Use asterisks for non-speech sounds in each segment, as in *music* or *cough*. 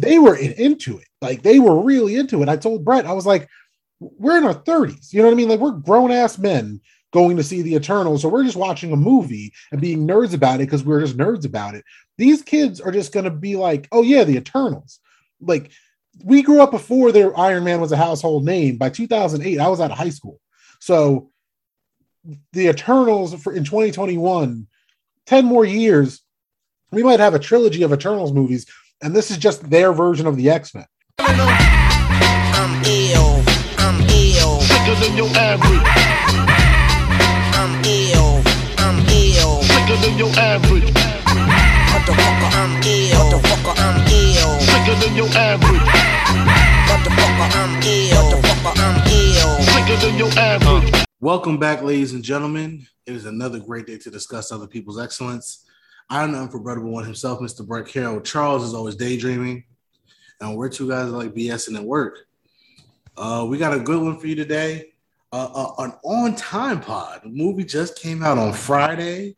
they were into it. Like they were really into it. I told Brett, I was like, we're in our 30s. You know what I mean? Like we're grown ass men going to see the Eternals, so we're just watching a movie and being nerds about it because we're just nerds about it. These kids are just gonna be like, oh yeah, the Eternals. Like we grew up before their Iron Man was a household name. By 2008, I was out of high school. So the Eternals for in 2021, 10 more years, we might have a trilogy of Eternals movies, and this is just their version of the X-Men. I'm ill. I'm ill. Sicker than your average. I'm ill. I'm ill. Sicker than your average. Motherfucker, I'm ill. Motherfucker, I'm ill. Sicker than your average. Motherfucker, I'm ill. Motherfucker, I'm ill. Sicker than your average. Welcome back, ladies and gentlemen. It is another great day to discuss other people's excellence. I'm the unforgettable one himself, Mr. Brett Carroll. Charles is always daydreaming, and we're two guys like BSing at work. Uh, we got a good one for you today. Uh, uh, an on-time pod. The movie just came out on Friday.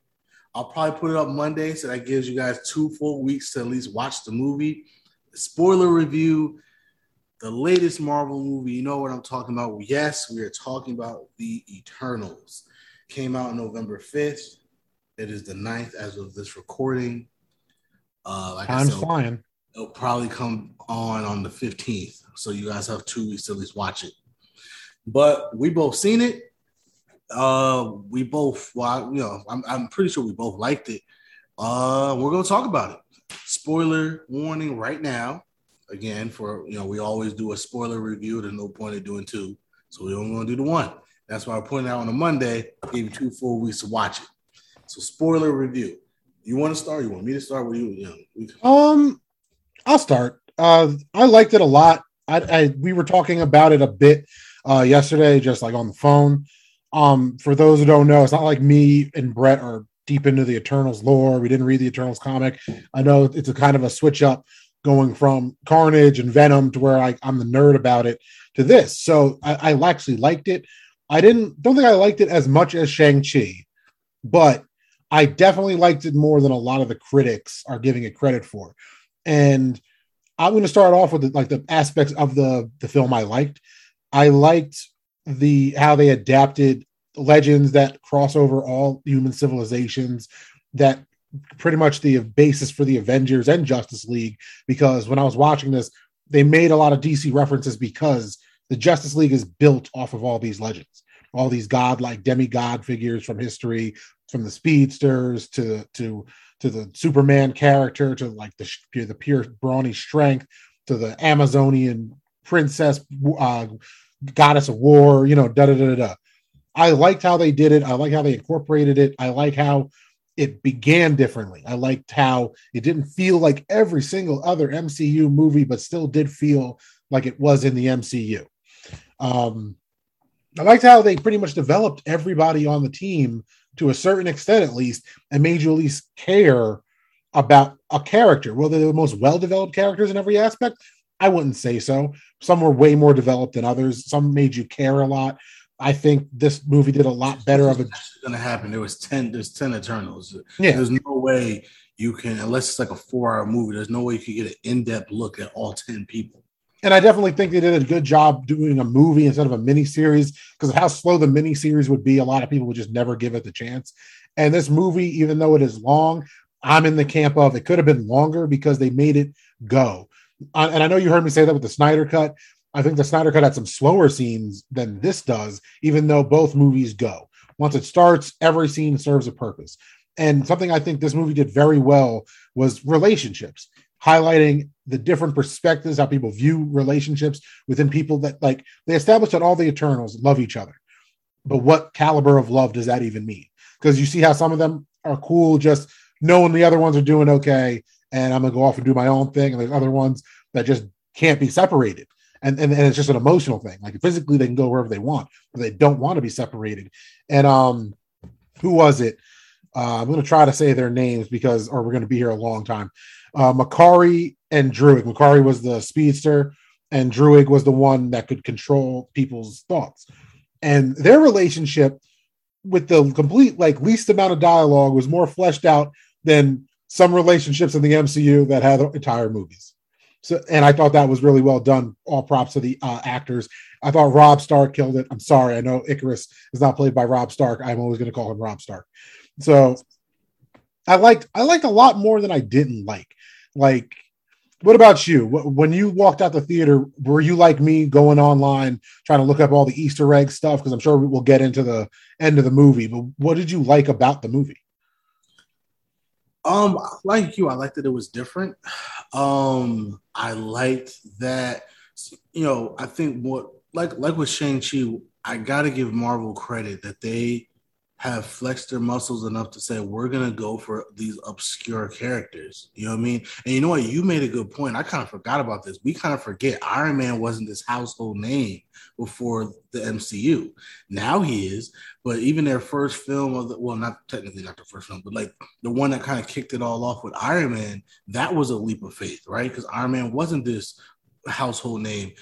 I'll probably put it up Monday, so that gives you guys two full weeks to at least watch the movie. Spoiler review the latest Marvel movie. You know what I'm talking about? Yes, we are talking about The Eternals. Came out November 5th. It is the 9th as of this recording. Uh, like Time's said, flying. It'll probably come on on the 15th. So you guys have two weeks to at least watch it. But we both seen it. Uh, we both, well, you know, I'm, I'm pretty sure we both liked it. Uh, we're gonna talk about it. Spoiler warning right now again for you know we always do a spoiler review. There's no point in doing two, so we only going to do the one. That's why I pointed out on a Monday. Gave you two full weeks to watch it. So spoiler review. You want to start? You want me to start? with you? you know, um, I'll start. Uh, I liked it a lot. I, I we were talking about it a bit uh, yesterday, just like on the phone. Um, for those who don't know, it's not like me and Brett are deep into the Eternals lore. We didn't read the Eternals comic. I know it's a kind of a switch up going from Carnage and Venom to where I, am the nerd about it to this. So I, I actually liked it. I didn't don't think I liked it as much as Shang-Chi, but I definitely liked it more than a lot of the critics are giving it credit for. And I'm going to start off with the, like the aspects of the the film I liked. I liked the how they adapted legends that cross over all human civilizations that pretty much the basis for the Avengers and Justice League because when I was watching this, they made a lot of DC references because the Justice League is built off of all these legends, all these godlike demigod figures from history, from the speedsters to to to the Superman character to like the the pure brawny strength to the Amazonian princess, uh, goddess of war, you know, da da da da. I liked how they did it. I like how they incorporated it. I like how it began differently. I liked how it didn't feel like every single other MCU movie, but still did feel like it was in the MCU. Um, I liked how they pretty much developed everybody on the team to a certain extent, at least, and made you at least care about a character. Whether they're the most well developed characters in every aspect, I wouldn't say so. Some were way more developed than others. Some made you care a lot. I think this movie did a lot better of. Going to happen. There was ten. There's ten Eternals. Yeah. There's no way you can, unless it's like a four-hour movie. There's no way you can get an in-depth look at all ten people. And I definitely think they did a good job doing a movie instead of a mini series because of how slow the mini series would be. A lot of people would just never give it the chance. And this movie, even though it is long, I'm in the camp of it could have been longer because they made it go. Uh, and I know you heard me say that with the Snyder cut. I think the Snyder Cut had some slower scenes than this does, even though both movies go. Once it starts, every scene serves a purpose. And something I think this movie did very well was relationships, highlighting the different perspectives, how people view relationships within people that like they established that all the Eternals love each other. But what caliber of love does that even mean? Because you see how some of them are cool just knowing the other ones are doing okay, and I'm gonna go off and do my own thing, and there's other ones that just can't be separated and, and, and it's just an emotional thing. Like physically, they can go wherever they want, but they don't want to be separated. And um, who was it? Uh, I'm going to try to say their names because, or we're going to be here a long time. Uh, Makkari and Druig. Makkari was the speedster, and Druig was the one that could control people's thoughts. And their relationship, with the complete like least amount of dialogue, was more fleshed out than some relationships in the MCU that had entire movies. So, and I thought that was really well done. All props to the uh, actors. I thought Robb Stark killed it. I'm sorry, I know Ikaris is not played by Robb Stark. I'm always going to call him Robb Stark. So, I liked I liked a lot more than I didn't like. Like, what about you? When you walked out the theater, were you like me going online trying to look up all the Easter egg stuff? Because I'm sure we'll get into the end of the movie. But what did you like about the movie? Um, like you, I liked that it was different. Um, I liked that, you know, I think what like like with Shang-Chi, I gotta give Marvel credit that they have flexed their muscles enough to say we're gonna go for these obscure characters. You know what I mean? And you know what? You made a good point. I kind of forgot about this. We kind of forget Iron Man wasn't this household name before the MCU. Now he is. But even their first film of the well, not technically not the first film, but like the one that kind of kicked it all off with Iron Man, that was a leap of faith, right? Because Iron Man wasn't this household name.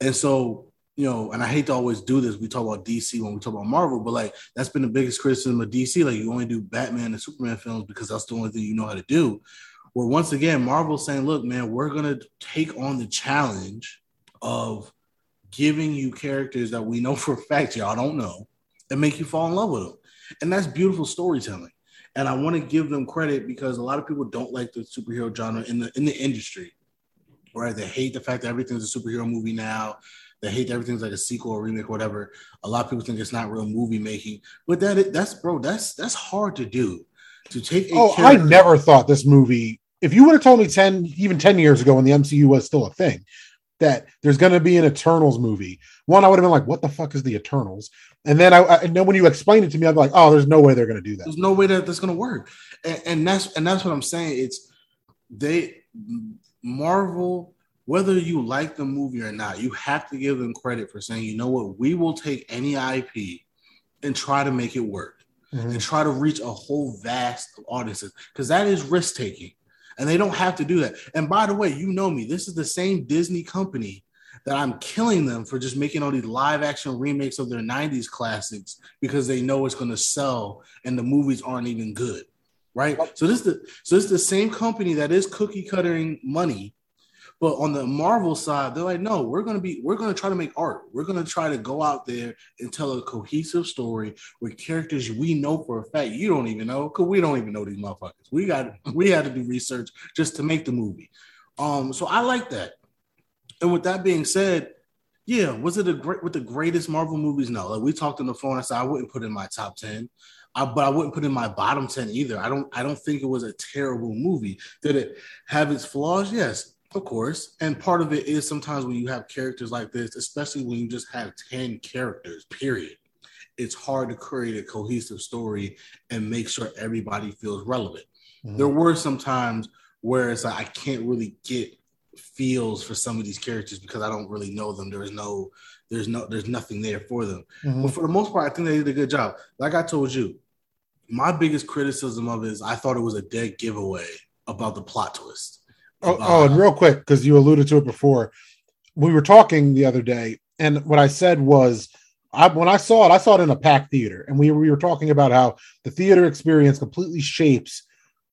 And so you know, and I hate to always do this. We talk about DC when we talk about Marvel, but like that's been the biggest criticism of DC. Like you only do Batman and Superman films because that's the only thing you know how to do. Where once again, Marvel's saying, look, man, we're gonna take on the challenge of giving you characters that we know *laughs* for a fact y'all don't know and make you fall in love with them. And that's beautiful storytelling. And I want to give them credit because a lot of people don't like the superhero genre in the in the industry. Right? They hate the fact that everything's a superhero movie now. They hate everything's like a sequel or remake or whatever. A lot of people think it's not real movie making, but that that's bro, that's that's hard to do. To take oh, character- I never thought this movie. If you would have told me ten, even ten years ago, when the MCU was still a thing, that there's going to be an Eternals movie, one I would have been like, "What the fuck is the Eternals?" And then I, I and then when you explain it to me, I'm like, "Oh, there's no way they're going to do that. There's no way that that's going to work." And, and that's and that's what I'm saying. It's they Marvel whether you like the movie or not, you have to give them credit for saying, you know what, we will take any IP and try to make it work mm-hmm. and try to reach a whole vast audiences because that is risk taking. And they don't have to do that. And by the way, you know me, this is the same Disney company that I'm killing them for just making all these live action remakes of their 90s classics because they know it's going to sell and the movies aren't even good. Right. So this is the so this is the same company that is cookie cuttering money but on the Marvel side, they're like, no, we're gonna be, we're gonna try to make art. We're gonna try to go out there and tell a cohesive story with characters we know for a fact you don't even know, because we don't even know these motherfuckers. We got we had to do research just to make the movie. Um, so I like that. And with that being said, yeah, was it a great with the greatest Marvel movies? No, like we talked on the phone. I said I wouldn't put in my top ten. I, but I wouldn't put in my bottom 10 either. I don't I don't think it was a terrible movie. Did it have its flaws? Yes. Of course. And part of it is sometimes when you have characters like this, especially when you just have 10 characters, period, it's hard to create a cohesive story and make sure everybody feels relevant. Mm-hmm. There were some times where it's like I can't really get feels for some of these characters because I don't really know them. There is no, there's no, there's nothing there for them. Mm-hmm. But for the most part, I think they did a good job. Like I told you, my biggest criticism of it is I thought it was a dead giveaway about the plot twist. Oh, oh, and real quick, because you alluded to it before, we were talking the other day, and what I said was, I, when I saw it, I saw it in a packed theater, and we, we were talking about how the theater experience completely shapes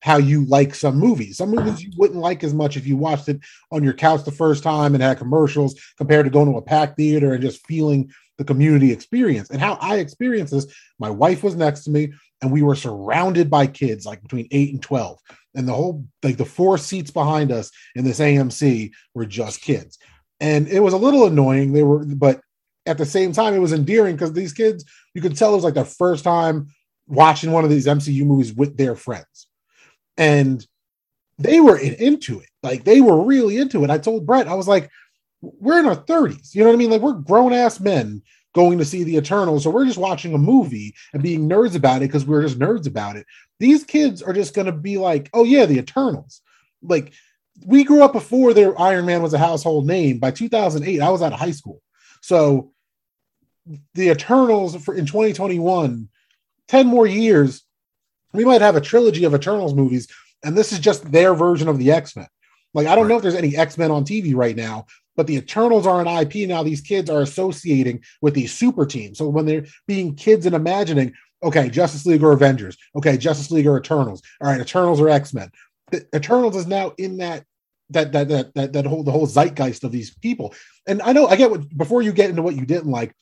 how you like some movies. Some movies you wouldn't like as much if you watched it on your couch the first time and had commercials compared to going to a packed theater and just feeling the community experience. And how I experienced this, my wife was next to me and we were surrounded by kids like between 8 and 12 and the whole like the four seats behind us in this AMC were just kids. And it was a little annoying. They were, but at the same time, it was endearing because these kids, you could tell it was like their first time watching one of these MCU movies with their friends. And they were into it. Like they were really into it. I told Brett, I was like, we're in our 30s. You know what I mean? Like we're grown ass men going to see the Eternals. So we're just watching a movie and being nerds about it because we're just nerds about it. These kids are just going to be like, oh, yeah, the Eternals. Like, we grew up before their Iron Man was a household name. By 2008, I was out of high school. So the Eternals for in 2021, 10 more years, we might have a trilogy of Eternals movies, and this is just their version of the X Men. Like, I don't right. know if there's any X Men on TV right now, but the Eternals are an IP now. These kids are associating with these super teams. So when they're being kids and imagining, okay, Justice League or Avengers. Okay, Justice League or Eternals. All right, Eternals or X Men. Eternals is now in that that that that that, that whole the whole zeitgeist of these people. And I know I get what before you get into what you didn't like.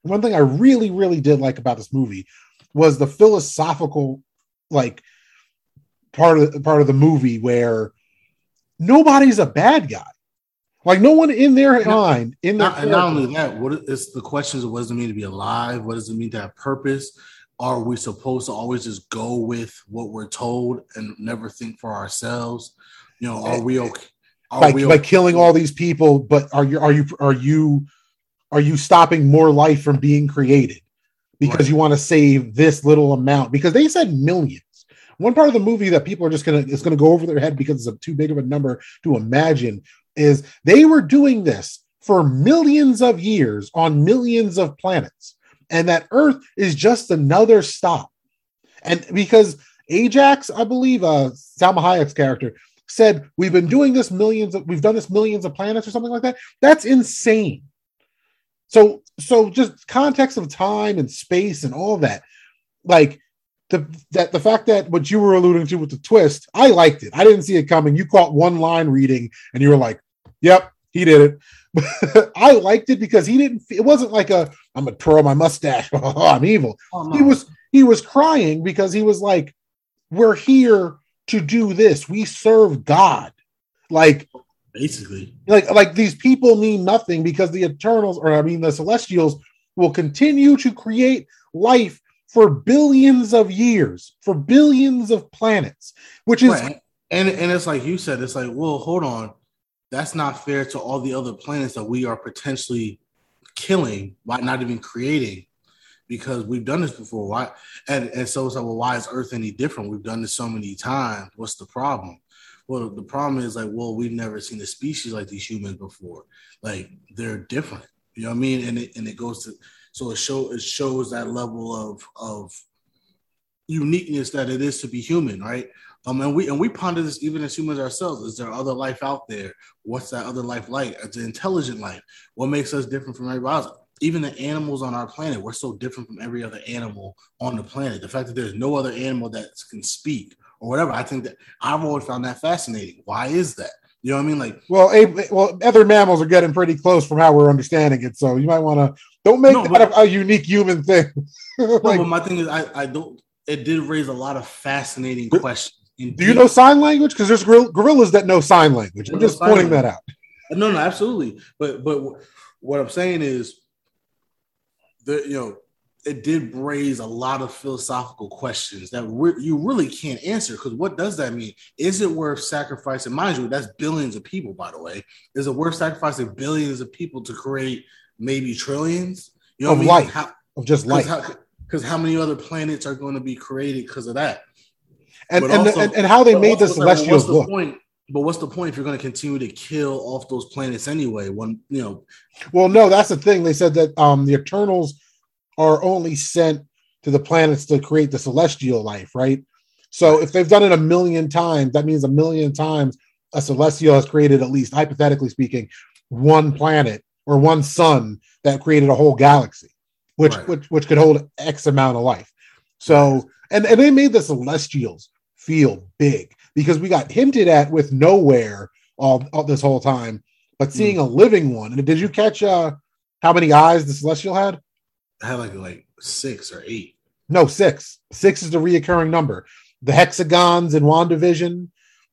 One thing I really really did like about this movie was the philosophical like part of part of the movie where nobody's a bad guy. Like no one in their mind, in their not, and not only that, what is the questions of what does it mean to be alive? What does it mean to have purpose? Are we supposed to always just go with what we're told and never think for ourselves? You know, are we okay? Are by, we by killing all these people, but are you are you are you are you stopping more life from being created because Right. you want to save this little amount? Because they said millions. One part of the movie that people are just gonna it's gonna go over their head because it's a too big of a number to imagine is they were doing this for millions of years on millions of planets, and that Earth is just another stop. And because Ajax, I believe, uh, Salma Hayek's character said, "We've been doing this millions. Of, we've done this millions of planets or something like that." That's insane. So, so just context of time and space and all that, like the that the fact that what you were alluding to with the twist, I liked it. I didn't see it coming. You caught one line reading, and you were like, "Yep, he did it." *laughs* I liked it because he didn't. It wasn't like a I'm gonna twirl my mustache. *laughs* Oh, I'm evil Oh, he was he was crying because he was like we're here to do this we serve god like basically like like these people mean nothing because the eternals or i mean the celestials will continue to create life for billions of years for billions of planets which is Right. And and it's like you said, it's like, well, hold on. That's not fair to all the other planets that we are potentially killing by not even creating because we've done this before. Why? And and so it's like, well, why is Earth any different? We've done this so many times. What's the problem? Well, the problem is like, well, we've never seen a species like these humans before. Like they're different. You know what I mean? And it and it goes to so it show it shows that level of of uniqueness that it is to be human, right? Um, and we and we ponder this even as humans ourselves. Is there other life out there? What's that other life like? It's an intelligent life. What makes us different from everybody else? Even the animals on our planet, we're so different from every other animal on the planet. The fact that there's no other animal that can speak or whatever, I think that I've always found that fascinating. Why is that? You know what I mean? Like, well a, well other mammals are getting pretty close from how we're understanding it so you might want to don't make No, that but- a, unique human thing *laughs* no, but my thing is, I, I don't. It did raise a lot of fascinating questions. Do you know sign language because there's goril- gorillas that know sign language i'm just pointing that out No, no, absolutely. But but what I'm saying is, the you know, it did raise a lot of philosophical questions that re- you really can't answer. Because what does that mean? Is it worth sacrificing? Mind you, that's billions of people, by the way. Is it worth sacrificing billions of people to create maybe trillions? You know Of what I mean? life. How, of just life because how, many other planets are going to be created because of that? And and, also- and and how they made the also, it's like, celestials what's the look point? But what's the point if you're going to continue to kill off those planets anyway? When you know, Well, no, that's the thing. They said that um the Eternals are only sent to the planets to create the celestial life, right? So if they've done it a million times, that means a million times a celestial has created, at least hypothetically speaking, one planet or one sun that created a whole galaxy, which Right. which which could hold X amount of life. So and and they made the celestials feel big because we got hinted at with nowhere all, all this whole time but seeing a living one. And did you catch uh how many eyes the celestial had? I had like like six or eight. No, six. Six is the reoccurring number. The hexagons in WandaVision,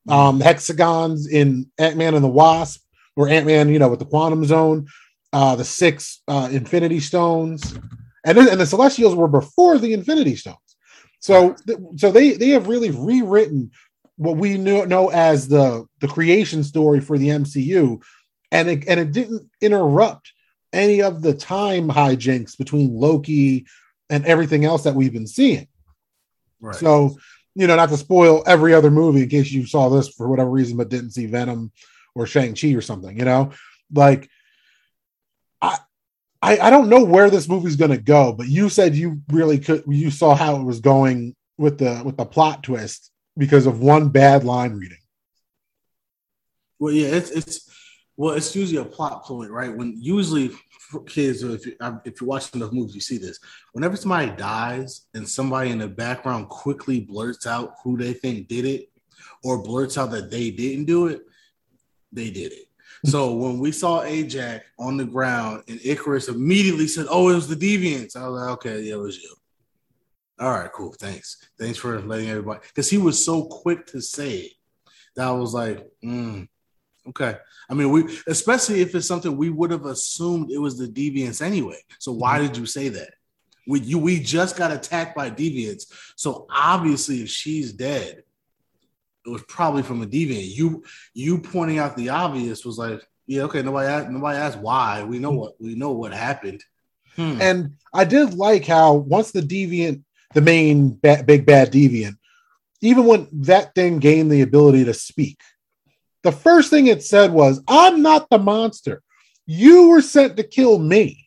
um, the hexagons in Ant-Man and the Wasp, or Ant-Man, you know, with the quantum zone, uh, the six uh infinity stones, and then, and the celestials were before the infinity stones. So so they they have really rewritten what we know, know as the the creation story for the MCU, and it and it didn't interrupt any of the time hijinks between Loki and everything else that we've been seeing. Right. So, you know, not to spoil every other movie in case you saw this for whatever reason but didn't see Venom or Shang-Chi or something, you know? Like I, I don't know where this movie's gonna go, but you said you really could you saw how it was going with the with the plot twist because of one bad line reading. well, yeah, it's it's well, it's usually a plot point, right? When usually kids, if you if you watch enough movies, you see this. Whenever somebody dies and somebody in the background quickly blurts out who they think did it, or blurts out that they didn't do it, they did it. So when we saw Ajax on the ground and Ikaris immediately said, "Oh, it was the Deviants," I was like, "Okay, yeah, it was you." All right, cool. Thanks. Thanks for letting everybody because he was so quick to say it that I was like, mm, okay. I mean, we especially if it's something we would have assumed it was the deviants anyway. So why did you say that? We you we just got attacked by deviants. So obviously, if she's dead, it was probably from a deviant. You you pointing out the obvious was like, yeah, okay. Nobody asked, nobody asked why. We know what we know what happened. Hmm. And I did like how once the deviant the main ba- big bad deviant, even when that thing gained the ability to speak, the first thing it said was, I'm not the monster. You were sent to kill me.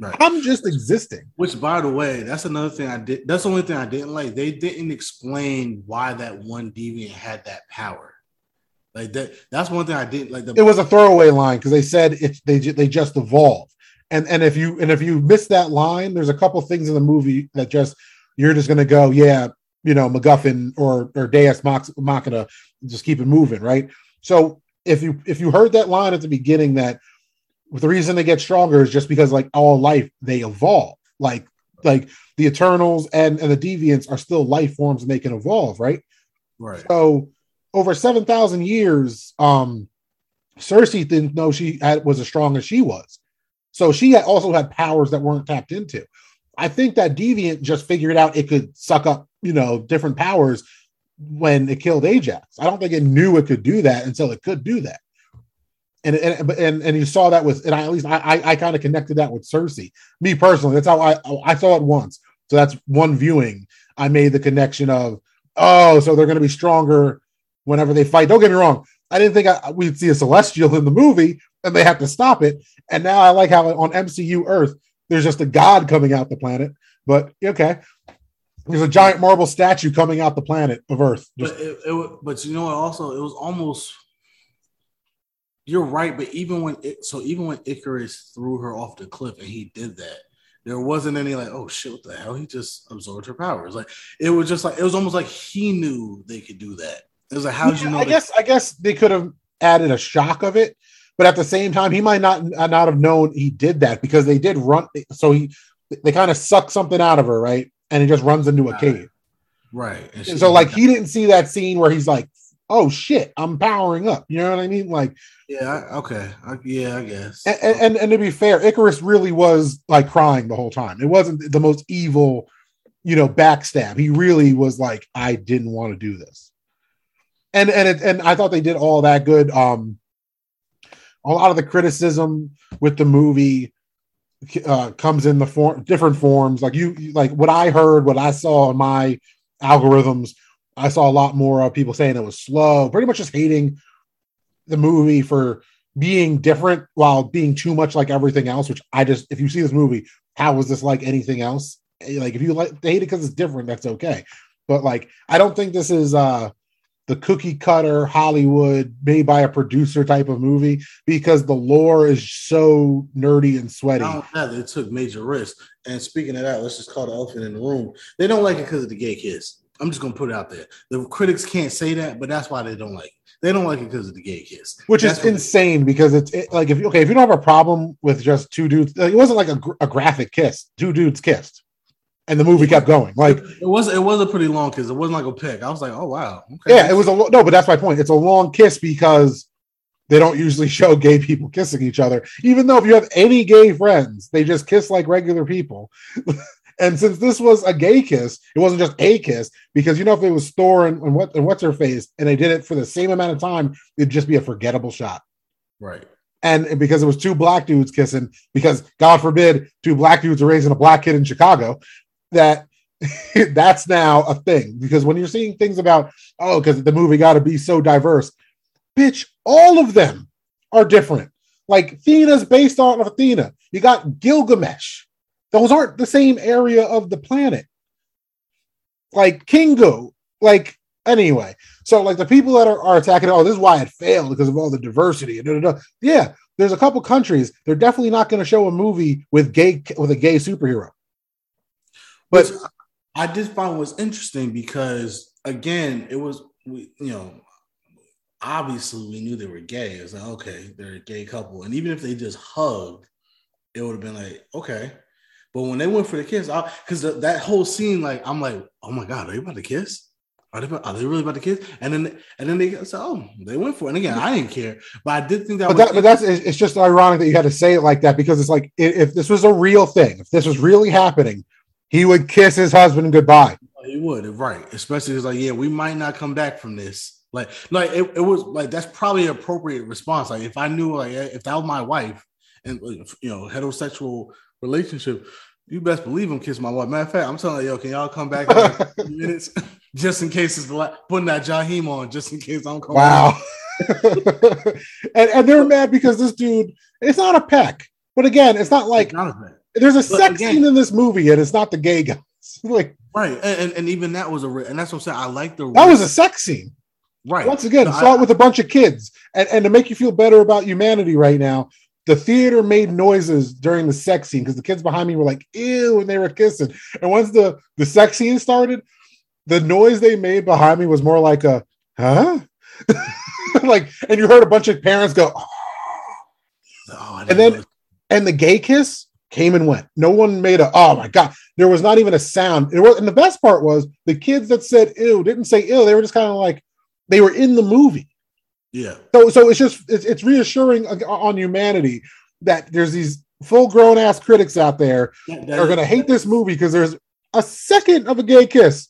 Right. I'm just existing. Which, by the way, that's another thing I did. That's the only thing I didn't like. They didn't explain why that one deviant had that power. Like that. That's one thing I didn't like. The- it was a throwaway line because they said if they they just evolve. And and if you and if you miss that line, there's a couple things in the movie that just you're just going to go, yeah, you know, MacGuffin or or Deus Machina, just keep it moving, right? So if you if you heard that line at the beginning, that the reason they get stronger is just because like all life they evolve, like like the Eternals and and the Deviants are still life forms and they can evolve, right? Right. So over seven thousand years, um, Sersi didn't know she had was as strong as she was, so she also had powers that weren't tapped into. I think that Deviant just figured out it could suck up, you know, different powers when it killed Ajax. I don't think it knew it could do that until it could do that. And and and, and you saw that with, and I, at least I I, I kind of connected that with Sersi. Me personally, that's how I oh, I saw it once. So that's one viewing. I made the connection of, oh, so they're going to be stronger whenever they fight. Don't get me wrong. I didn't think I, we'd see a celestial in the movie, and they have to stop it. And now I like how on MCU Earth there's just a god coming out the planet. But okay, there's a giant marble statue coming out the planet of Earth. Just, but, it, it, but you know what? Also, it was almost. You're right, but even when it, so even when Ikaris threw her off the cliff and he did that, there wasn't any like, oh shit, what the hell? He just absorbed her powers. Like it was just like it was almost like he knew they could do that. It was like, how did yeah, you know? I guess I guess they could have added a shock of it but at the same time, he might not uh, not have known he did that because they did run. So he they kind of suck something out of her, right? And he just runs into a cave. Right. And, and so like he didn't see that scene where he's like, "Oh shit, I'm powering up." You know what I mean? Like, yeah, okay, I, yeah, I guess. And, and and to be fair, Ikaris really was like crying the whole time. It wasn't the most evil, you know, backstab. He really was like, "I didn't want to do this." And and it, and I thought they did all that good. Um, a lot of the criticism with the movie uh, comes in the form different forms. Like you, like what I heard, what I saw in my algorithms, I saw a lot more of people saying it was slow, pretty much just hating the movie for being different while being too much like everything else. Which I just, if you see this movie, how was this like anything else? Like if you like hate it because it's different, that's okay. But like, I don't think this is uh the cookie cutter Hollywood made by a producer type of movie because the lore is so nerdy and sweaty. That they took major risks. And speaking of that, let's just call the elephant in the room. They don't like it because of the gay kiss. I'm just gonna put it out there. The critics can't say that, but that's why they don't like it. They don't like it because of the gay kiss, which that's is insane because it's it, like if okay if you don't have a problem with just two dudes, like, it wasn't like a, a graphic kiss. Two dudes kissed and the movie kept going. Like it was, it was a pretty long kiss. It wasn't like a pick. I was like, oh wow, okay. yeah, it was a no, but that's my point. It's a long kiss because they don't usually show gay people kissing each other. Even though if you have any gay friends, they just kiss like regular people. *laughs* and since this was a gay kiss, it wasn't just a kiss because you know if it was Thor and, and what and what's her face, and they did it for the same amount of time, it'd just be a forgettable shot. Right. And because it was two black dudes kissing, because God forbid two black dudes are raising a black kid in Chicago, that *laughs* that's now a thing because when you're seeing things about oh because the movie got to be so diverse bitch all of them are different like Thena's based on Athena you got Gilgamesh those aren't the same area of the planet like Kingo like anyway so like the people that are, are attacking oh this is why it failed because of all the diversity da, da, da. yeah there's a couple countries they're definitely not going to show a movie with gay with a gay superhero but Which I did find was interesting because again, it was we, you know obviously we knew they were gay. It's like, okay, they're a gay couple. And even if they just hugged, it would have been like, okay. But when they went for the kiss, because that whole scene, like, I'm like, oh my God, are they about to kiss? Are they, are they really about to kiss? And then and then they said, oh, they went for it. And again, I didn't care, but I did think that. But, that, but that's it's just ironic that you had to say it like that because it's like if this was a real thing, if this was really happening, he would kiss his husband goodbye. Oh, he would, right? Especially it's like, yeah, we might not come back from this. Like, like it, it was like that's probably an appropriate response. Like, if I knew, like, eh, if that was my wife and you know, heterosexual relationship, you best believe him kiss my wife. Matter of fact, I'm telling you, yo, can y'all come back in like *laughs* minutes *laughs* just in case it's the la- putting that Jaheim on just in case I don't come. Wow. *laughs* and, and they're mad because this dude, it's not a peck. But again, it's not like it's not there's a but sex again, scene in this movie and it's not the gay guys. like right, and, and even that was a and that's what I'm saying. I like the that was a sex scene. Right. Once again, saw I, it with a bunch of kids, and and to make you feel better about humanity right now, the theater made noises during the sex scene because the kids behind me were like, ew, and they were kissing. And once the, the sex scene started, the noise they made behind me was more like a, huh? *laughs* like, and you heard a bunch of parents go, oh. And then, and the gay kiss came and went. No one made a, oh my God. There was not even a sound. It was, and the best part was the kids that said ew didn't say ew. They were just kind of like, they were in the movie. Yeah. So so it's just it's, it's reassuring on humanity that there's these full grown ass critics out there that, that are going to hate this movie because there's a second of a gay kiss.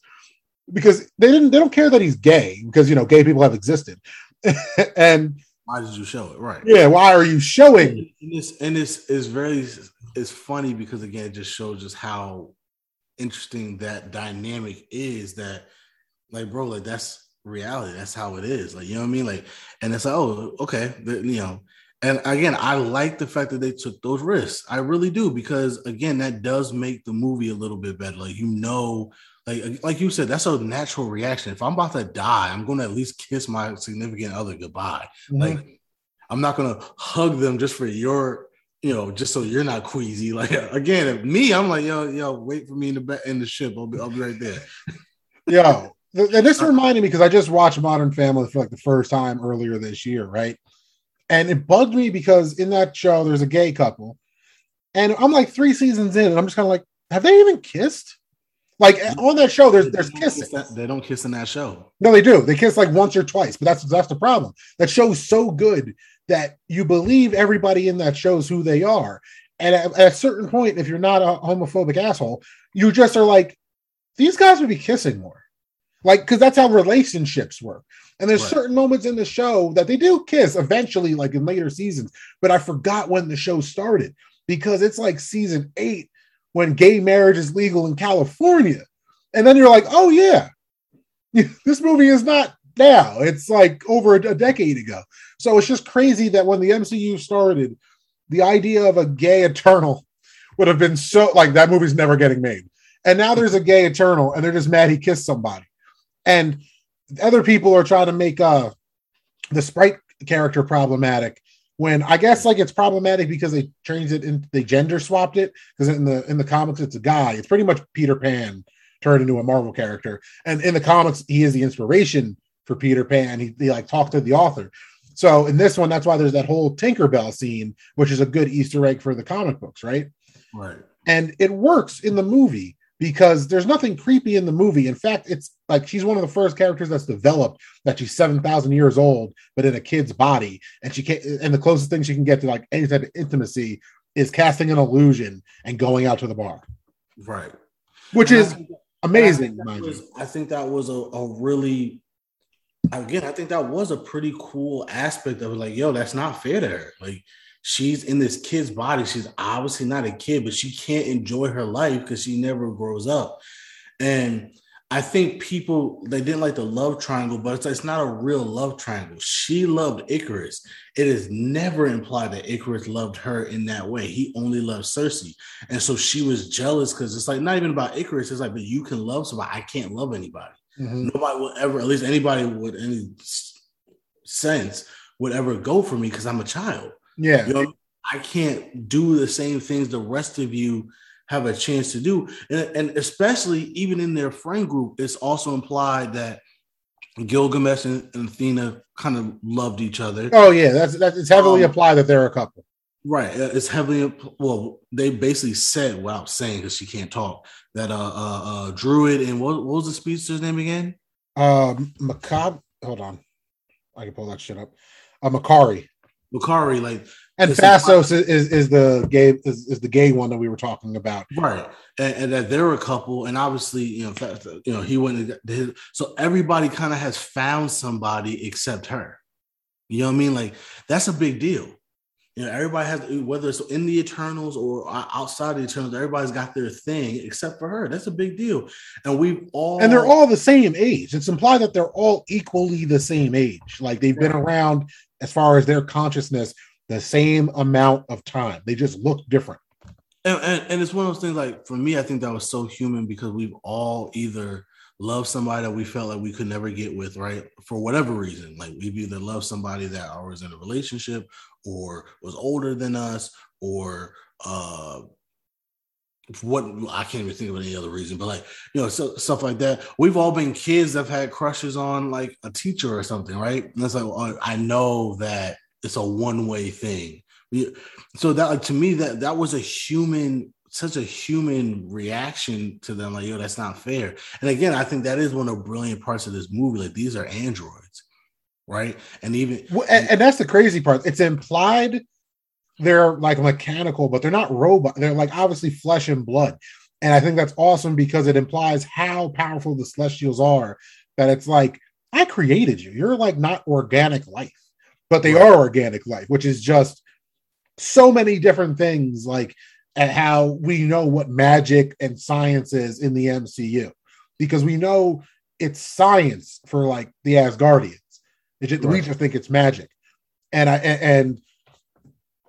Because they didn't they don't care that he's gay because you know gay people have existed. *laughs* And why did you show it? Right. Yeah why are you showing and this and this is very it's funny because again it just shows just how interesting that dynamic is that like bro like that's reality. That's how it is. Like, you know what I mean? Like, and it's like, oh, okay, the, you know. And again, I like the fact that they took those risks. I really do because again, that does make the movie a little bit better. Like, you know, like like you said, that's a natural reaction. If I'm about to die, I'm going to at least kiss my significant other goodbye. Mm-hmm. Like, I'm not going to hug them just for your you know, just so you're not queasy. *laughs* Like again, me, I'm like, yo, yo, wait for me in the in the ship. I'll be, I'll be right there. yo, and this reminded me because I just watched Modern Family for like the first time earlier this year, right? And it bugged me because in that show there's a gay couple, and I'm like three seasons in, and I'm just kind of like, have they even kissed? Like eh, on that show, there's there's kissing. They don't kiss in that show. No, they do. They kiss like once or twice, but that's that's the problem. That show's so good that you believe everybody in that show's who they are. And at, at a certain point, if you're not a homophobic asshole, you just are like, these guys would be kissing more like because that's how relationships work. And there's right. certain moments in the show that they do kiss eventually like in later seasons but i forgot when the show started because it's like season eight when gay marriage is legal in california. And then you're like oh yeah. *laughs* This movie is not now. It's like over a, a decade ago. So it's just crazy that when the mcu started the idea of a gay eternal *laughs* would have been so like that movie's never getting made. And now there's a gay eternal and they're just mad he kissed somebody and other people are trying to make uh the sprite character problematic when I guess like it's problematic because they changed it and they gender swapped it because in the in the comics it's a guy. It's pretty much Peter Pan turned into a Marvel character, and in the comics he is the inspiration for Peter Pan. He, he like talked to the author. So in this one, that's why there's that whole Tinkerbell scene, which is a good Easter egg for the comic books, right? Right. And it works in the movie because there's nothing creepy in the movie. In fact, it's like she's one of the first characters that's developed that she's 7,000 years old, but in a kid's body. And she can't, and the closest thing she can get to like any type of intimacy is casting an illusion and going out to the bar. Right. Which and is amazing. I think, was, I think that was, a, a really, again, I think that was a pretty cool aspect of it. Like, yo, that's not fair to her. Like, she's in this kid's body. She's obviously not a kid, but she can't enjoy her life because she never grows up. And I think people they didn't like the love triangle, but it's, it's not a real love triangle. She loved Ikaris. It is never implied that Ikaris loved her in that way. He only loved Sersi, and so she was jealous because it's like not even about Ikaris. It's like, but you can love somebody. I can't love anybody. Mm-hmm. Nobody will ever, at least anybody with any sense, would ever go for me because I'm a child. Yeah. You know, I can't do the same things the rest of you have a chance to do. And, and especially even in their friend group, it's also implied that Gilgamesh and, and Athena kind of loved each other. Oh yeah, that's that's it's heavily um, applied that they're a couple. Right. Uh, it's heavily well, they basically said without saying because she can't talk that uh uh, uh Druig and what, what was the speedster's name again? Um Macabre. Hold on. I can pull that shit up. Uh Makkari. Makkari, like and Phastos is, is, is the gay is, is the gay one that we were talking about, right? And, and that they're a couple, and obviously, you know, you know, he went his, so everybody kind of has found somebody except her. You know what I mean? Like that's a big deal. You know, everybody has whether it's in the Eternals or outside the Eternals, everybody's got their thing except for her. That's a big deal, and we've all and they're all the same age. It's implied that they're all equally the same age. Like they've been around as far as their consciousness the same amount of time. They just look different. And, and, and, it's one of those things like for me, I think that was so human because we've all either loved somebody that we felt like we could never get with, right? For whatever reason. Like we've either loved somebody that was in a relationship or was older than us or uh what I can't even think of any other reason, but like you know, so, stuff like that. We've all been kids that've had crushes on like a teacher or something, right? And it's like well, I know that it's a one way thing. So that like, to me that that was a human such a human reaction to them like yo that's not fair and again i think that is one of the brilliant parts of this movie like these are androids right and even well, and, and that's the crazy part it's implied they're like mechanical but they're not robot they're like obviously flesh and blood and i think that's awesome because it implies how powerful the celestials are that it's like i created you you're like not organic life but they right. are organic life, which is just so many different things like at how we know what magic and science is in the MCU because we know it's science for like the Asgardians. Just, right. We just think it's magic, and I and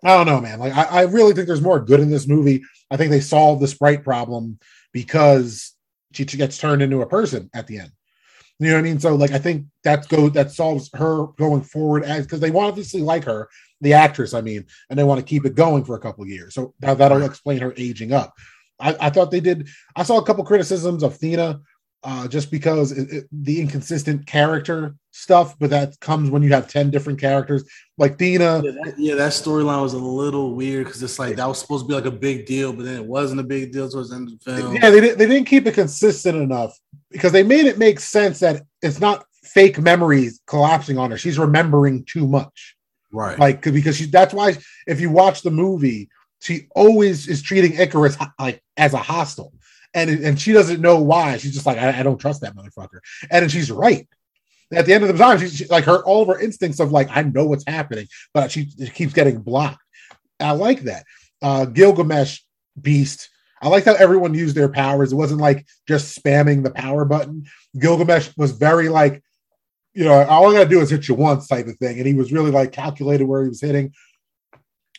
I don't know, man. Like I, I really think there's more good in this movie. I think they solved the sprite problem because she gets turned into a person at the end. You know what I mean? So like I think that's go that solves her going forward as because they want to obviously like her, the actress, I mean, and they want to keep it going for a couple years. So that, that'll explain her aging up. I, I, thought they did. I saw a couple criticisms of Thena uh, just because it, it, the inconsistent character stuff, but that comes when you have 10 different characters. Like Thena. Yeah, that, yeah, that storyline was a little weird because it's like that was supposed to be like a big deal, but then it wasn't a big deal towards the end of the film. Yeah, they, they didn't keep it consistent enough because they made it make sense that it's not fake memories collapsing on her. She's remembering too much. Right. Like, because she, that's why if you watch the movie, she always is treating Ikaris like as a hostile and and she doesn't know why. She's just like, I, I don't trust that motherfucker, and she's right. At the end of the time, she's she, like her all of her instincts of like, I know what's happening, but she, she keeps getting blocked. I like that. Uh, Gilgamesh Beast. I like how everyone used their powers. It wasn't like just spamming the power button. Gilgamesh was very like, you know, all I gotta do is hit you once type of thing, and he was really like calculated where he was hitting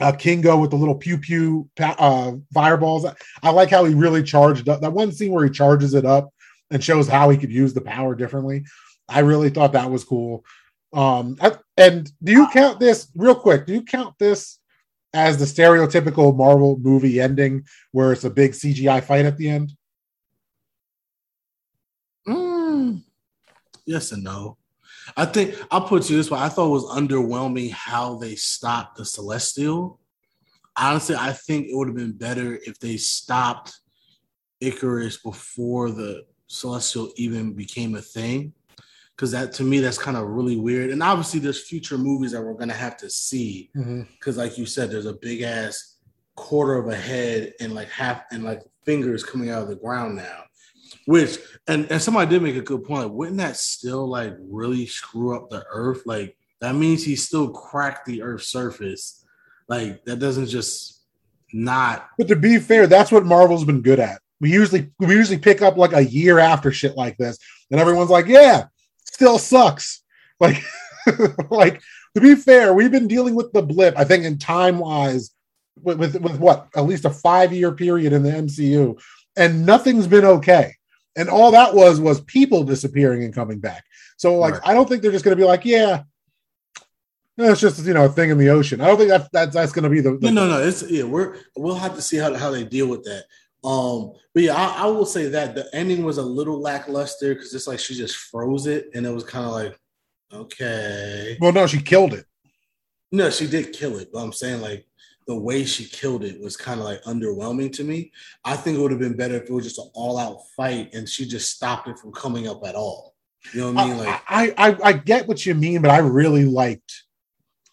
uh, Kingo with the little pew pew uh, fireballs. I, I like how he really charged up that one scene where he charges it up and shows how he could use the power differently. I really thought that was cool. Um, I, and do you count this real quick? Do you count this as the stereotypical Marvel movie ending where it's a big CGI fight at the end? Mm, yes and no. I think I'll put you this way. I thought it was underwhelming how they stopped the Celestial. Honestly, I think it would have been better if they stopped Ikaris before the Celestial even became a thing. Because that to me, that's kind of really weird. And obviously, there's future movies that we're gonna have to see. Because, mm-hmm. like you said, there's a big ass quarter of a head and like half and like fingers coming out of the ground now. Which and and somebody did make a good point. Like, wouldn't that still like really screw up the Earth? Like that means he still cracked the Earth's surface. Like that doesn't just not. But to be fair, that's what Marvel's been good at. We usually we usually pick up like a year after shit like this, and everyone's like, "Yeah, still sucks." *laughs* Like, like to be fair, we've been dealing with the blip. I think in time wise, with, with with what at least a five year period in the MCU, and nothing's been okay and all that was was people disappearing and coming back. So like, right. I don't think they're just going to be like, yeah, it's just you know a thing in the ocean. I don't think that that's that's going to be the, the, no no no. It's yeah, we're we'll have to see how how they deal with that. Um, but yeah, I, I, will say that the ending was a little lackluster because it's like she just froze it, and it was kind of like, okay. Well, no, she killed it. No, she did kill it, but I'm saying like the way she killed it was kind of like underwhelming to me. I think it would have been better if it was just an all-out fight and she just stopped it from coming up at all. You know what I mean? Like I, I, I get what you mean, but I really liked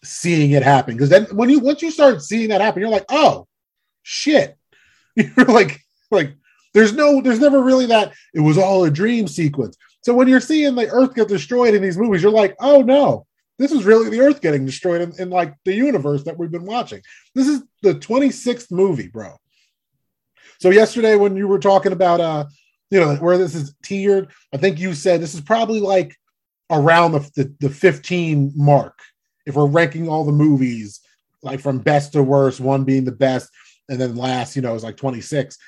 seeing it happen because then when you once you start seeing that happen, you're like, oh shit. *laughs* You're like, *laughs* like there's no, there's never really that it was all a dream sequence. So when you're seeing the Earth get destroyed in these movies, you're like, oh no, this is really the Earth getting destroyed in, in like the universe that we've been watching. This is the 26th movie, bro. So yesterday when you were talking about uh you know where this is tiered, I think you said this is probably like around the, the, the 15 mark if we're ranking all the movies like from best to worst, one being the best, and then last, you know, is like 26.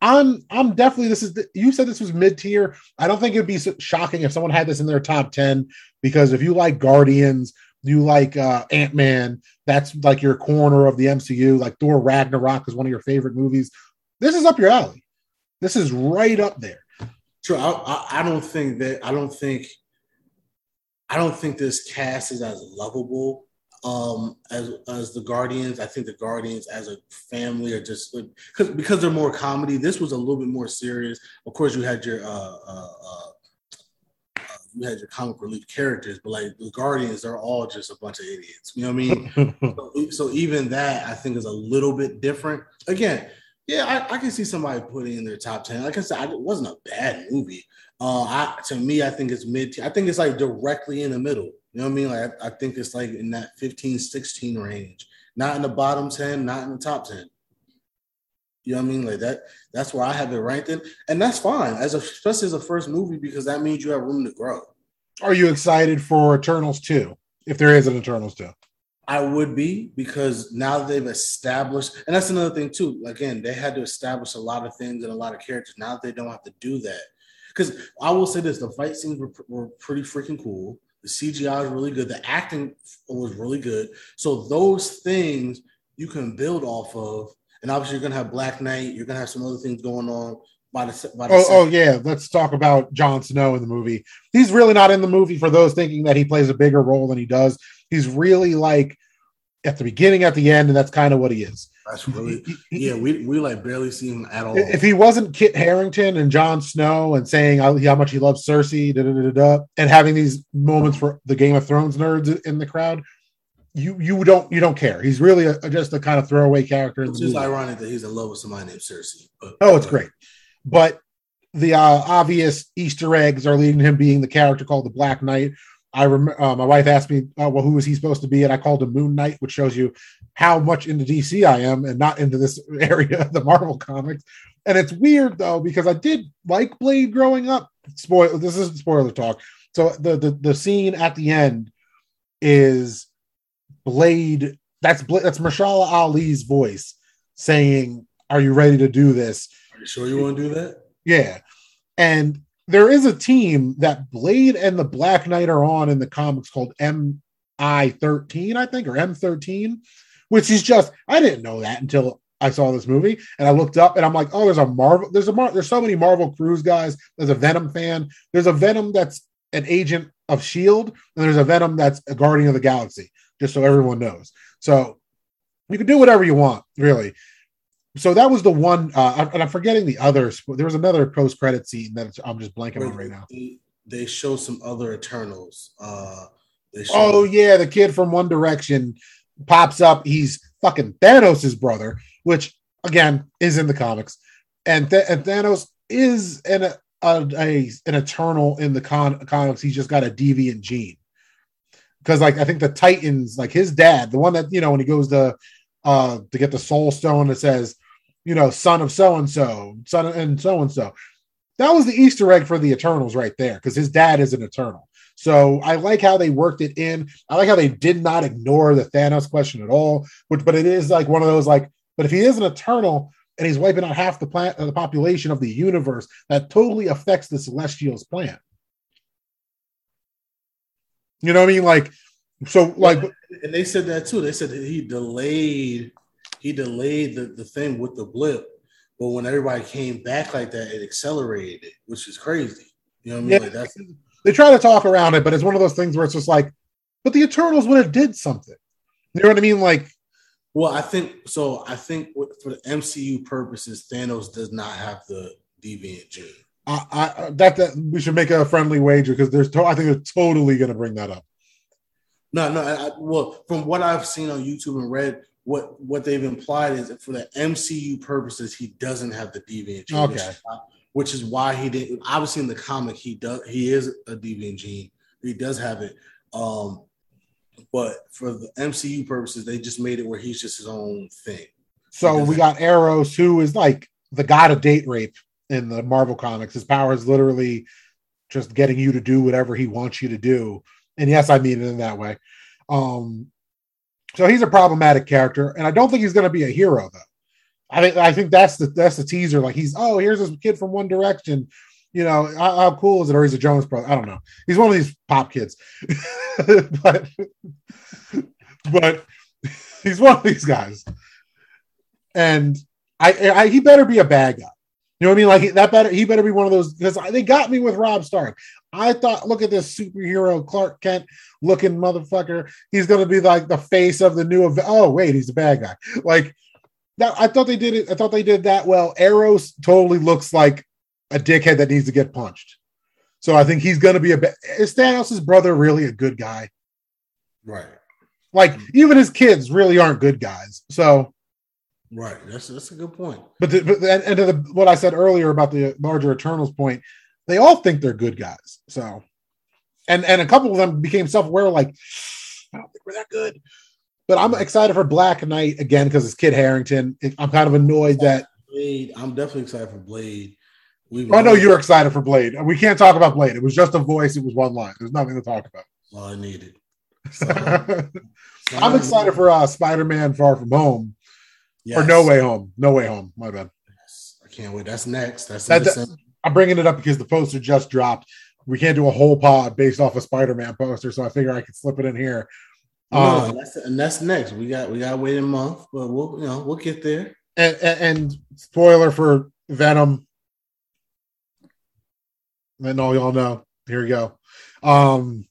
I'm I'm definitely this is the, you said this was mid tier. I don't think it'd be shocking if someone had this in their top 10 because if you like Guardians, you like uh, Ant Man, that's like your corner of the MCU. Like Thor Ragnarok is one of your favorite movies. This is up your alley. This is right up there. True. I, I, I don't think that I don't think I don't think this cast is as lovable um, as as the Guardians. I think the Guardians as a family are just because because they're more comedy. This was a little bit more serious. Of course, you had your uh, uh, uh, you had your comic relief characters, but like the Guardians, they're all just a bunch of idiots. You know what I mean? *laughs* so, so, even that I think is a little bit different. Again, yeah, I, I, can see somebody putting in their top ten. Like I said, it wasn't a bad movie. Uh, I, to me, I think it's mid. I think it's like directly in the middle. You know what I mean? Like I, I, think it's like in that 15, 16 range. Not in the bottom 10, not in the top 10. You know what I mean? Like that, that's where I have it ranked in. And that's fine, as a, especially as a first movie, because that means you have room to grow. Are you excited for Eternals 2? If there is an Eternals 2? I would be because now that they've established, and that's another thing too. Again, they had to establish a lot of things and a lot of characters. Now they don't have to do that because I will say this: the fight scenes were, were pretty freaking cool. The CGI is really good. The acting was really good. So those things you can build off of, and obviously you're gonna have Black Knight. You're gonna have some other things going on. By the, by the oh, oh yeah, let's talk about Jon Snow in the movie. He's really not in the movie for those thinking that he plays a bigger role than he does. He's really like at the beginning, at the end, and that's kind of what he is. That's really yeah. We we like barely see him at all. If he wasn't Kit Harington and Jon Snow and saying how, much he loves Sersi, da, da, da, and having these moments for the Game of Thrones nerds in the crowd, you you don't you don't care. He's really a, just a kind of throwaway character. It's just ironic that he's in love with somebody named Sersi. But, oh, it's great, but the uh, obvious Easter eggs are leading him being the character called the Black Knight, I remember uh, my wife asked me, uh, "Well, who is he supposed to be?" And I called him Moon Knight, which shows you how much into DC I am and not into this *laughs* area of the Marvel comics. And it's weird though because I did like Blade growing up. Spoil this isn't spoiler talk. So the the, the scene at the end is Blade. That's that's Mahershala Ali's voice saying, "Are you ready to do this?" Are you sure you want to do that? Yeah, and there is a team that Blade and the Black Knight are on in the comics called MI13, I think, or M13, which is just I didn't know that until I saw this movie and I looked up and I'm like, oh, there's a Marvel, there's a Mar- there's so many Marvel Cruise guys. There's a Venom fan. There's a Venom that's an agent of Shield, and there's a Venom that's a Guardian of the Galaxy. Just so everyone knows. So you can do whatever you want, really so that was the one, uh, and I'm forgetting the others. There was another post credit scene that I'm just blanking on right now. They, they show some other Eternals. Uh, oh yeah, the kid from One Direction pops up. He's fucking Thanos' brother, which again is in the comics, and, Th- and Thanos is an a, a, an Eternal in the con- comics. He's just got a deviant gene because like I think the Titans, like his dad, the one that you know when he goes to uh to get the Soul Stone, it says you know, son of so and so, son and so and so. That was the Easter egg for the Eternals right there, because his dad is an Eternal. So I like how they worked it in. I like how they did not ignore the Thanos question at all. Which, but it is like one of those like, but if he is an Eternal and he's wiping out half the plant, uh, the population of the universe, that totally affects the Celestials' plan. You know what I mean? Like, so like, and they said that too. They said that he delayed he delayed the, the thing with the blip But when everybody came back like that, it accelerated it, which is crazy. You know what I mean? Yeah, like that's they try to talk around it, but it's one of those things where it's just like, but the Eternals would have did something. You know what I mean? Like, well, I think so. I think for the MCU purposes, Thanos does not have the deviant gene. I, I that, that we should make a friendly wager because there's to, I think they're totally going to bring that up. No, no. I, well, from what I've seen on YouTube and read, what what they've implied is that for the MCU purposes, he doesn't have the deviant gene. Okay. Which is, why, which is why he didn't. Obviously, in the comic, he does. He is a deviant gene. He does have it. Um, but for the MCU purposes, they just made it where he's just his own thing. So we got Eros, who is like the god of date rape in the Marvel comics. His power is literally just getting you to do whatever he wants you to do. And yes, I mean it in that way. Um, so he's a problematic character, and I don't think he's going to be a hero though. I think I think that's the that's the teaser. Like he's oh here's this kid from One Direction. You know how, how cool is it? Or he's a Jonas brother. I don't know. He's one of these pop kids, *laughs* but but he's one of these guys, and I, I he better be a bad guy. You know what I mean? Like that better he better be one of those because they got me with Robb Stark. I thought, look at this superhero Clark Kent looking motherfucker. He's gonna be like the face of the new. oh wait, he's a bad guy. Like that. I thought they did it. I thought they did that well. Eros totally looks like a dickhead that needs to get punched. So I think he's gonna be a. Is Thanos' brother really a good guy? Right. Like even his kids really aren't good guys. So Right. That's that's a good point. But, the, but and, and to the, what I said earlier about the larger Eternals point, they all think they're good guys. So, and and a couple of them became self aware, like I don't think we're that good. But I'm excited for Black Knight again because it's Kit Harington. I'm kind of annoyed that Blade. I'm definitely excited for Blade. We've I know you're excited for Blade. We can't talk about Blade. It was just a voice. It was one line. There's nothing to talk about. All I needed. *laughs* So, I'm excited for uh, Spider-Man: Far From Home Yes. Or No Way Home. No Way Home. My bad. Yes. I can't wait. That's next. That's that, I'm bringing it up because the poster just dropped. We can't do a whole pod based off a Spider-Man poster, so I figure I could slip it in here. No, um, and, that's, and that's next. We got we got to wait a month, but we'll you know we'll get there. And, and, and spoiler for Venom. And all y'all know. Here we go. Um,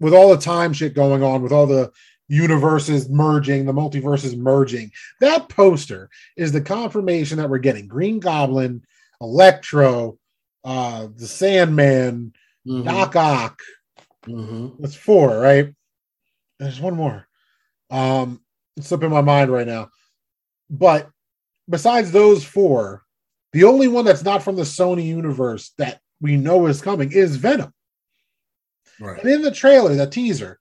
with all the time shit going on, with all the universes merging, the multiverses merging. That poster is the confirmation that we're getting Green Goblin, Electro, uh, the Sandman, mm-hmm. Doc Ock. Mm-hmm. That's four, right? There's one more. Um, it's slipping my mind right now. But besides those four, the only one that's not from the Sony universe that we know is coming is Venom. Right. And in the trailer, the teaser,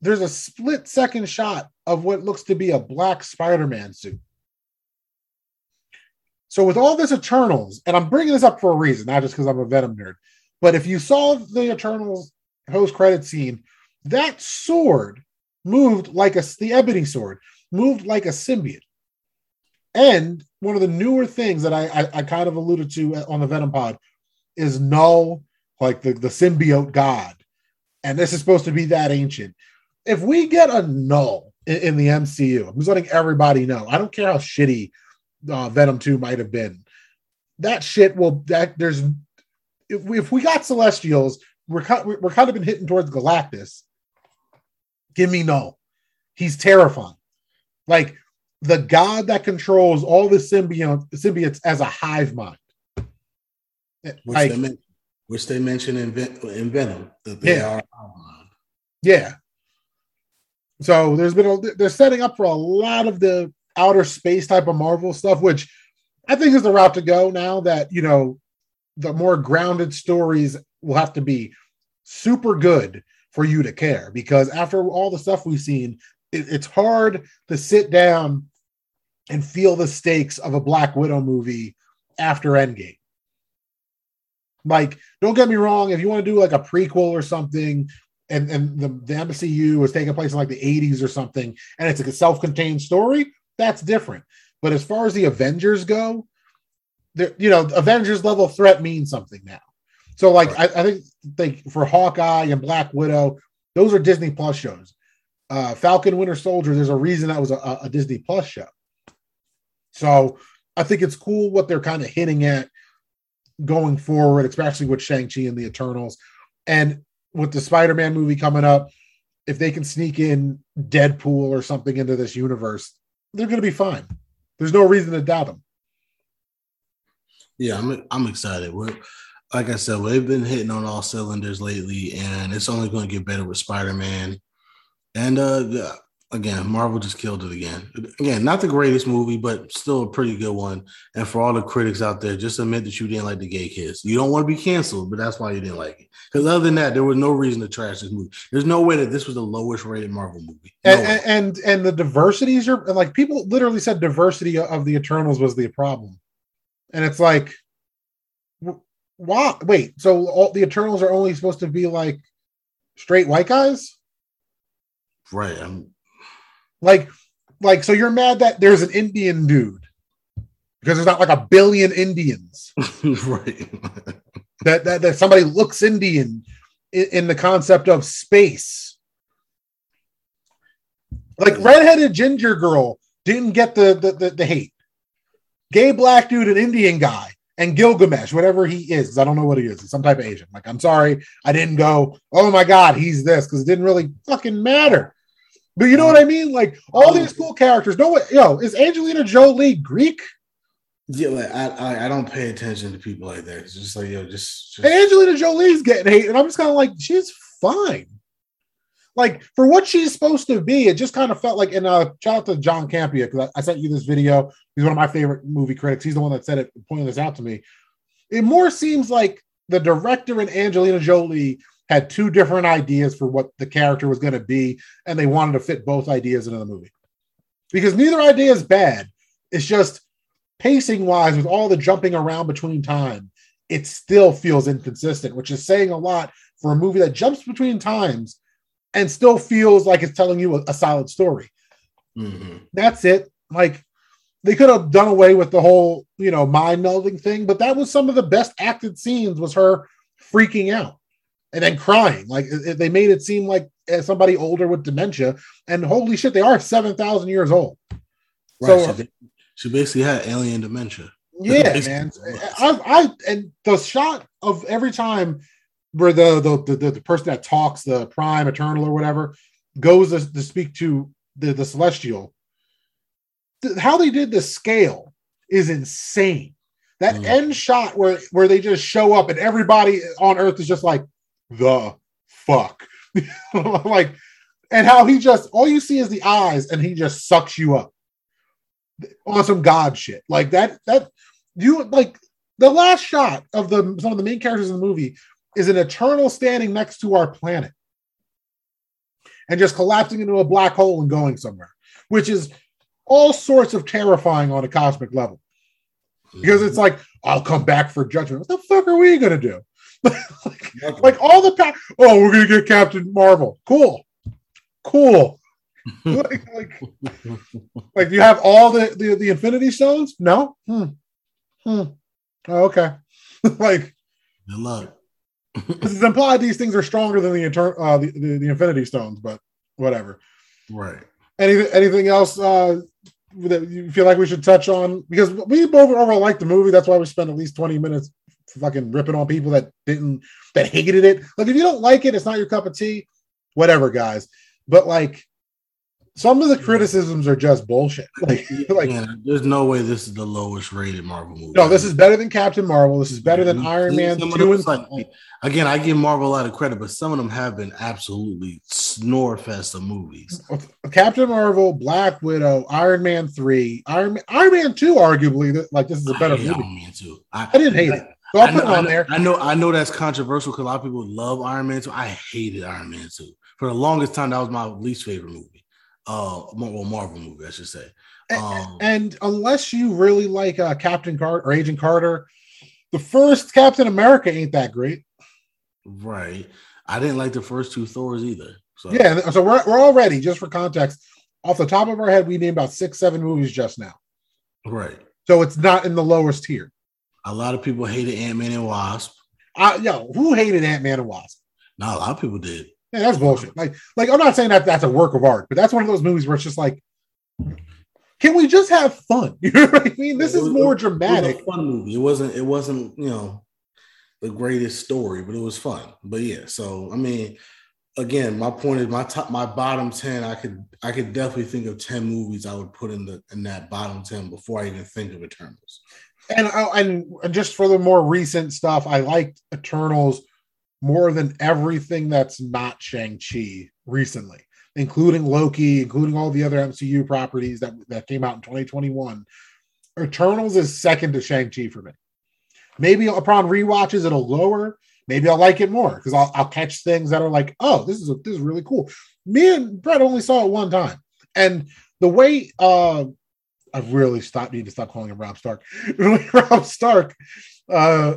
there's a split second shot of what looks to be a black Spider-Man suit. So with all this Eternals, and I'm bringing this up for a reason, not just because I'm a Venom nerd, but if you saw the Eternals post-credit scene, that sword moved like a the ebony sword moved like a symbiote. And one of the newer things that I, I, I kind of alluded to uh, on the Venom pod is Knull, like the, the symbiote god. And this is supposed to be that ancient if we get a Knull in, in, the MCU, I'm just letting everybody know. I don't care how shitty uh, Venom 2 might have been. That shit will that there's if we, if we got Celestials, we're we're kind of been hitting towards Galactus. Give me no. He's terrifying. Like the god that controls all the symbiont symbiotes as a hive mind. Which, like, they, mention, which they mention in, in Venom that they yeah. are. Yeah, so there's been a, they're setting up for a lot of the outer space type of Marvel stuff, which I think is the route to go now that you know the more grounded stories will have to be super good for you to care because after all the stuff we've seen, it, it's hard to sit down and feel the stakes of a Black Widow movie after Endgame. Like, don't get me wrong, if you want to do like a prequel or something and and the, the MCU was taking place in like the 80s or something, and it's like a self-contained story, that's different. But as far as the Avengers go, there, you know, Avengers level threat means something now. So like right. I, I, think like for Hawkeye and Black Widow, those are Disney Plus shows. Uh, Falcon Winter Soldier, there's a reason that was a, a Disney Plus show. So I think it's cool what they're kind of hitting at going forward, especially with Shang-Chi and the Eternals. And with the Spider-Man movie coming up, if they can sneak in Deadpool or something into this universe, they're going to be fine. There's no reason to doubt them. Yeah, I'm I'm excited. We're like I said, we've been hitting on all cylinders lately, and it's only going to get better with Spider-Man. And uh again, Marvel just killed it again. Again, not the greatest movie, but still a pretty good one. And for all the critics out there, just admit that you didn't like the gay kiss. You don't want to be canceled, but that's why you didn't like it. Because other than that, there was no reason to trash this movie. There's no way that this was the lowest rated Marvel movie. No and, and, and the diversities are like people literally said diversity of the Eternals was the problem, and it's like, why? Wait, so all the Eternals are only supposed to be like straight white guys? Right. I'm like, like, so you're mad that there's an Indian dude because there's not like a billion Indians, *laughs* right? that, that that somebody looks Indian in, in the concept of space. Like redheaded ginger girl didn't get the, the the, the hate. Gay black dude, an Indian guy, and Gilgamesh, whatever he is, I don't know what he is. He's some type of Asian. Like, I'm sorry, I didn't go, oh my God, he's this, because it didn't really fucking matter. But you know what I mean? Like all these cool characters. No, yo, is Angelina Jolie Greek? Yeah, like I, I, I don't pay attention to people like that. It's just like yo, just, just... Angelina Jolie's getting hate, and I'm just kind of like, she's fine. Like for what she's supposed to be, it just kind of felt like. And uh, shout out to John Campea because I, I sent you this video. He's one of my favorite movie critics. He's the one that said it, pointing this out to me. It more seems like the director and Angelina Jolie had two different ideas for what the character was going to be, and they wanted to fit both ideas into the movie. Because neither idea is bad. It's just pacing wise, with all the jumping around between time, it still feels inconsistent, which is saying a lot for a movie that jumps between times and still feels like it's telling you a, a solid story. Mm-hmm. That's it. Like they could have done away with the whole, you know, mind melding thing, but that was some of the best acted scenes was her freaking out and then crying. Like they made it seem like somebody older with dementia, and holy shit, they are seven thousand years old. Right, so she, she, basically had alien dementia. Yeah, man. *laughs* I, I and the shot of every time where the the, the the person that talks, the Prime Eternal or whatever, goes to, to speak to the the Celestial. How they did the scale is insane. That mm. end shot where where they just show up and everybody on Earth is just like, the fuck? *laughs* like, and how he just all you see is the eyes, and he just sucks you up on some god shit. Like that, that you like the last shot of the some of the main characters in the movie is an eternal standing next to our planet and just collapsing into a black hole and going somewhere, which is all sorts of terrifying on a cosmic level. Because it's like, I'll come back for judgment. What the fuck are we gonna do? Like, like all the pa- oh, we're gonna get Captain Marvel. Cool, cool. *laughs* like, like, like, you have all the, the the Infinity Stones? No. Hmm. Hmm. Oh, okay. *laughs* like, good luck. this is implied these things are stronger than the, inter- uh, the, the the Infinity Stones, but whatever. Right. Anything anything else uh, that you feel like we should touch on? Because we both overall like the movie. That's why we spent at least twenty minutes fucking ripping on people that didn't that hated it. Like if you don't like it, it's not your cup of tea. Whatever, guys. But like some of the criticisms are just bullshit. *laughs* Like, like yeah, there's no way this is the lowest rated Marvel movie. No, this is better than Captain Marvel. This is better than Iron Man two and like, again. I give Marvel a lot of credit, but some of them have been absolutely snore fest of movies. Captain Marvel, Black Widow, Iron Man three, Iron Man, Iron Man two, arguably like this is a better movie. Iron Man two. I, I didn't hate I, it. So I'll I put know, on there. I know, I know that's controversial because a lot of people love Iron Man 2. I hated Iron Man 2. For the longest time, that was my least favorite movie. Uh well, Marvel movie, I should say. Um, and, unless you really like uh, Captain Carter or Agent Carter, the first Captain America ain't that great. Right. I didn't like the first two Thors either. So yeah, so we're we're already just for context, off the top of our head, we named about six, seven movies just now. Right. So it's not in the lowest tier. A lot of people hated Ant Man and Wasp. Uh, yo, who hated Ant Man and Wasp? No, a lot of people did. Yeah, that's bullshit. Like, like I'm not saying that that's a work of art, but that's one of those movies where it's just like can we just have fun? *laughs* You know what I mean? This is more It dramatic. was a fun movie. It wasn't. It wasn't. You know, the greatest story, but it was fun. But yeah. So I mean, again, my point is my top, my bottom ten. I could, I could definitely think of ten movies I would put in the in that bottom ten before I even think of Eternals. And and just for the more recent stuff, I liked Eternals more than everything that's not Shang Chi recently, including Loki, including all the other MCU properties that that came out in 2021. Eternals is second to Shang Chi for me. Maybe upon rewatches it'll lower. Maybe I'll like it more because I'll, I'll catch things that are like, oh, this is a, this is really cool. Me and Brett only saw it one time, and the way uh, I've really stopped need to stop calling him Robb Stark. *laughs* Robb Stark uh,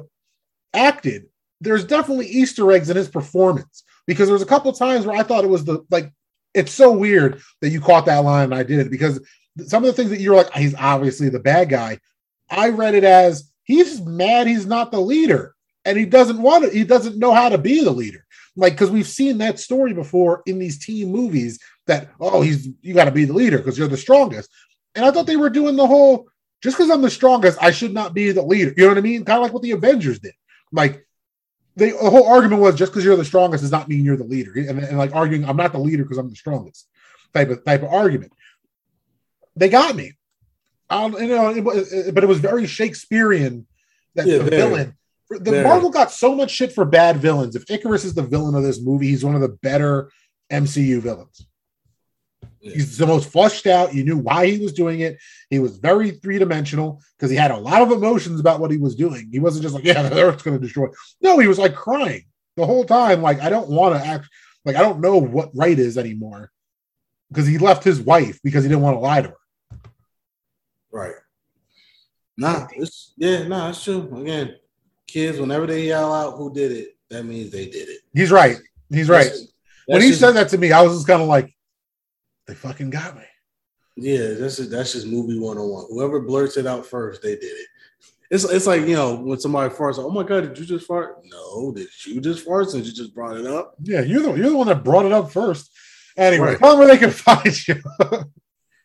acted, there's definitely Easter eggs in his performance because there was a couple times where I thought it was the like it's so weird that you caught that line and I did it because some of the things that you're like he's obviously the bad guy. I read it as he's mad he's not the leader and he doesn't want to he doesn't know how to be the leader like because we've seen that story before in these team movies that oh he's you got to be the leader because you're the strongest and i thought they were doing the whole just because i'm the strongest i should not be the leader you know what i mean kind of like what the avengers did like they, the whole argument was just because you're the strongest does not mean you're the leader and, and like arguing i'm not the leader because i'm the strongest type of type of argument they got me um, you know, it, but it was very Shakespearean that Yeah, the villain. The. Marvel got so much shit for bad villains. If Ikaris is the villain of this movie, he's one of the better MCU villains. Yeah. He's the most flushed out. You knew why he was doing it. He was very three dimensional because he had a lot of emotions about what he was doing. He wasn't just like, yeah, the Earth's going to destroy. No, he was like crying the whole time. Like, I don't want to act like I don't know what right is anymore because he left his wife because he didn't want to lie to her. Right. Nah, it's yeah, nah, it's true. Again, kids, whenever they yell out who did it, that means they did it. He's right. He's right. That's- when he just- said that to me, I was just kind of like, they fucking got me. Yeah, that's just, that's just movie one on one. Whoever blurts it out first, they did it. It's it's like you know when somebody farts, oh my god, did you just fart? No, did you just fart since you just brought it up? Yeah, you're the you're the one that brought it up first. Anyway, Right. tell them where they can find you. *laughs*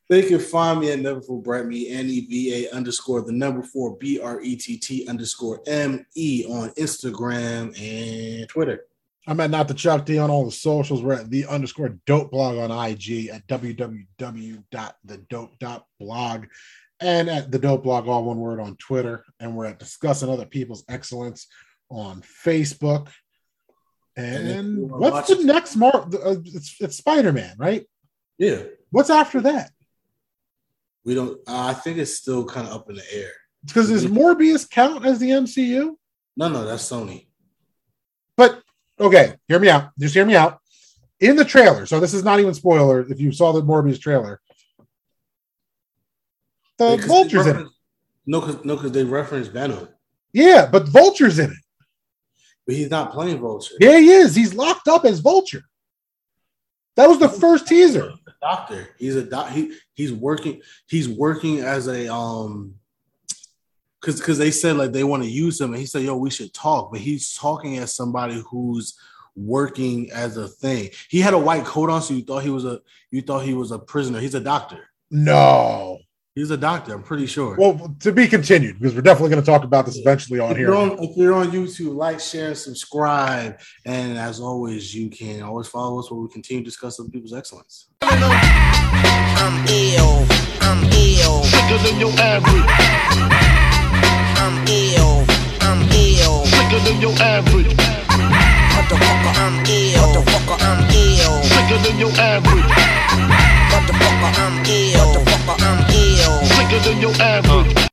They can find me at Never For Brett Me N E V A underscore the number four B R E T T underscore M E on Instagram and Twitter. I'm at not the Chuck D on all the socials. We're at the underscore dope blog on IG at www.thedope.blog and at the dope blog, all one word on Twitter. And we're at discussing other people's excellence on Facebook. And And what's the next Mar? Uh, it's it's Spider Man, right? Yeah, What's after that? we don't. Uh, I think it's still kind of up in the air. Because does Morbius count as the MCU? No, no, that's Sony. But okay, hear me out. Just hear me out. In the trailer, so this is not even spoiler. If you saw the Morbius trailer, the Yeah, vulture's in it. No, because no, because they reference Venom, Yeah, but vulture's in it. but he's not playing Vulture. Yeah, he is. He's locked up as vulture. That was the first teaser. The doctor. He's a doc. He he's working. He's working as a um. Because because they said like they want to use him, and he said, "Yo, we should talk." But he's talking as somebody who's working as a thing. He had a white coat on, so you thought he was a you thought he was a prisoner. He's a doctor. No. He's a doctor. I'm pretty sure. Well, to be continued because we're definitely going to talk about this eventually on if here. you're on, if you're on YouTube, like, share, subscribe, and as always, you can always follow us where we continue to discuss other people's excellence. I'm ill. I'm ill. I'm ill. I'm ill. Sicker than your average. Motherfucker, I'm ill. Motherfucker, I'm ill. Sicker than your average. Motherfucker, I'm ill. Motherfucker, I'm ill. Sicker than your average.